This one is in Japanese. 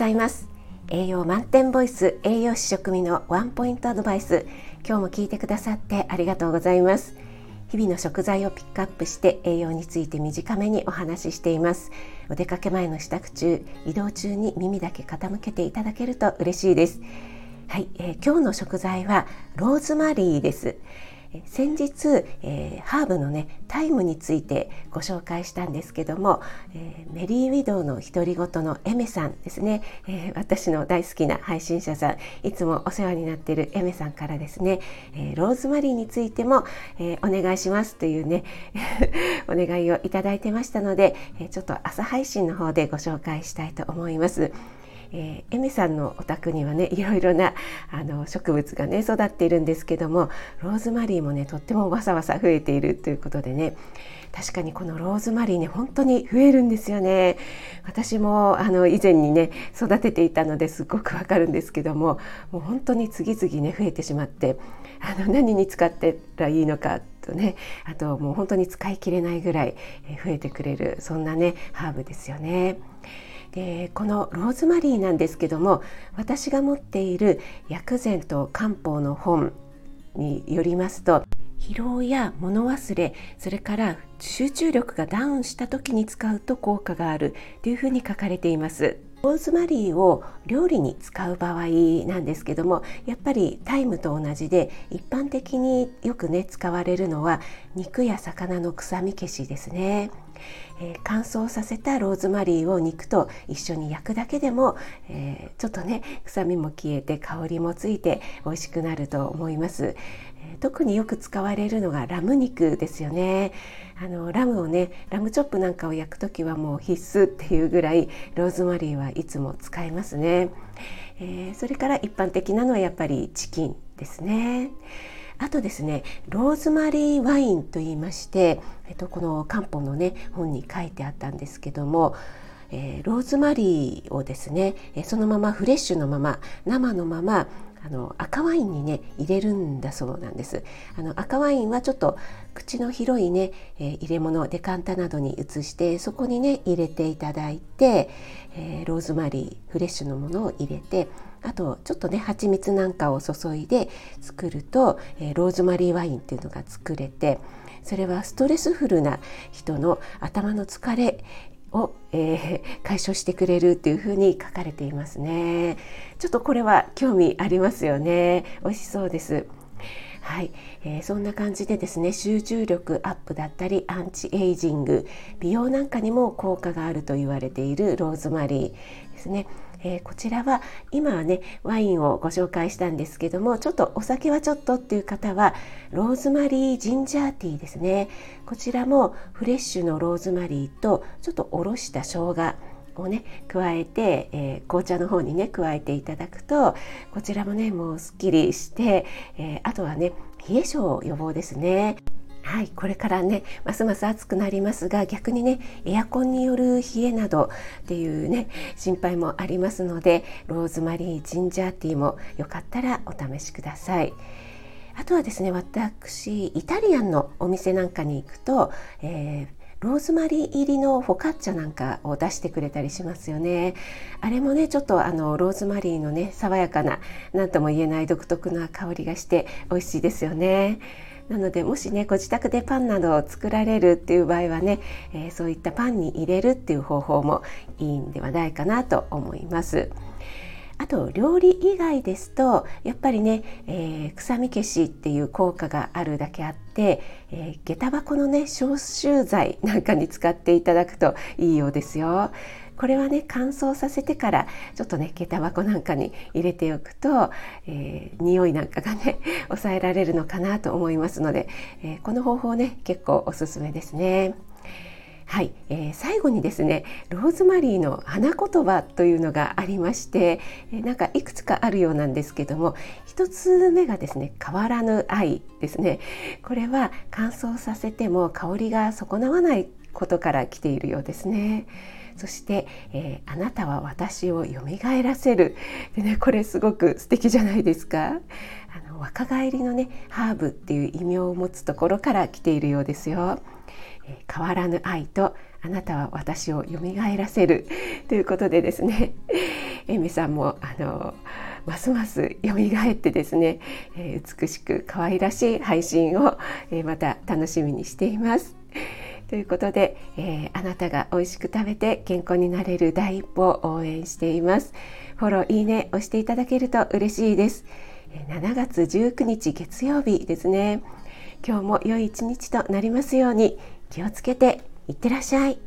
ざいます。栄養満点ボイス栄養士食味のワンポイントアドバイス今日も聞いてくださってありがとうございます。日々の食材をピックアップして栄養について短めにお話ししています。お出かけ前の支度中移動中に耳だけ傾けていただけると嬉しいです。はい、えー、今日の食材はローズマリーです。先日、えー、ハーブのねタイムについてご紹介したんですけども、えー、メリーウィドウの独り言のエメさんですね、えー、私の大好きな配信者さんいつもお世話になっているエメさんからですね、えローズマリーについても、えお願いしますというね お願いをいただいてましたので、えちょっと朝配信の方でご紹介したいと思います。えー、エメさんのお宅にはね いろいろなあの植物がね育っているんですけどもローズマリーもねとってもわさわさ増えているということでね確かにこのローズマリーね本当に増えるんですよね私もあの以前にね育てていたのですごくわかるんですけどももう本当に次々ね増えてしまってあの何に使ってらいいのかとねあともう本当に使い切れないぐらい増えてくれるそんなねハーブですよね。でこのローズマリーなんですけども私が持っている薬膳と漢方の本によりますと疲労や物忘れそれから集中力がダウンした時に使うと効果があるというふうに書かれています。ローズマリーを料理に使う場合なんですけどもやっぱりタイムと同じで一般的によくね使われるのは肉や魚の臭み消しですね。えー、乾燥させたローズマリーを肉と一緒に焼くだけでも、えー、ちょっとね臭みも消えて香りもついて美味しくなると思います、えー、特によく使われるのがラム肉ですよね。あのラムをねラムチョップなんかを焼く時はもう必須っていうぐらいローズマリーはいつも使えますね、えそれから一般的なのはやっぱりチキンですね。あとですねローズマリーワインと言いまして、えっと、この漢方のね本に書いてあったんですけどもえー、ローズマリーをですね、えそのままフレッシュのまま生のままあの赤ワインにね入れるんだそうなんです。あの赤ワインはちょっと口の広いね、えー、入れ物デカンタなどに移してそこにね入れていただいて、えー、ローズマリーフレッシュのものを入れてあとちょっとね蜂蜜なんかを注いで作ると、えー、ローズマリーワインっていうのが作れてそれはストレスフルな人の頭の疲れを、えー、解消してくれるっていうふうに書かれていますね。ちょっとこれは興味ありますよね。美味しそうです。はい、えー、そんな感じでですね集中力アップだったりアンチエイジング美容なんかにも効果があると言われているローズマリーですね。えー、こちらは今はねワインをご紹介したんですけどもちょっとお酒はちょっとっていう方はローズマリージンジャーティーですねこちらもフレッシュのローズマリーとちょっとおろした生姜をね加えて、えー、紅茶の方にね加えていただくとこちらもねもうすっきりして、えー、あとはね冷え性予防ですね。はい、これからねますます暑くなりますが逆にねエアコンによる冷えなどっていうね心配もありますのでローズマリージンジャーティーもよかったらお試しください。あとはですね私イタリアンのお店なんかに行くと、えーローズマリー入りのフォカッチャなんかを出してくれたりしますよね。あれもねちょっとあのローズマリーのね爽やかな何とも言えない独特な香りがして美味しいですよね。なのでもしねご自宅でパンなどを作られるっていう場合はね、えー、そういったパンに入れるっていう方法もいいんではないかなと思います。あと料理以外ですとやっぱりね、えー、臭み消しっていう効果があるだけあって、えー、下駄箱のね消臭剤なんかに使っていただくといいようですよ。これはね乾燥させてからちょっとね下駄箱なんかに入れておくと、えー、匂いなんかがね 抑えられるのかなと思いますので、えー、この方法ね結構おすすめですね。はい、えー、最後にですねローズマリーの花言葉というのがありまして、え、なんかいくつかあるようなんですけども一つ目がですね変わらぬ愛ですねこれは乾燥させても香りが損なわないことから来ているようですね。そして、えー、あなたは私を蘇らせるでねこれすごく素敵じゃないですかあの若返りのねハーブっていう異名を持つところから来ているようですよえ。変わらぬ愛とあなたは私を蘇らせるということでですね、えめさんもあのますます蘇ってですね、えー、美しく可愛らしい配信を、えー、また楽しみにしています。ということで、えー、あなたが美味しく食べて健康になれる第一歩を応援しています。フォロー、いいね押していただけると嬉しいです。7月19日月曜日ですね。今日も良い一日となりますように気をつけていってらっしゃい。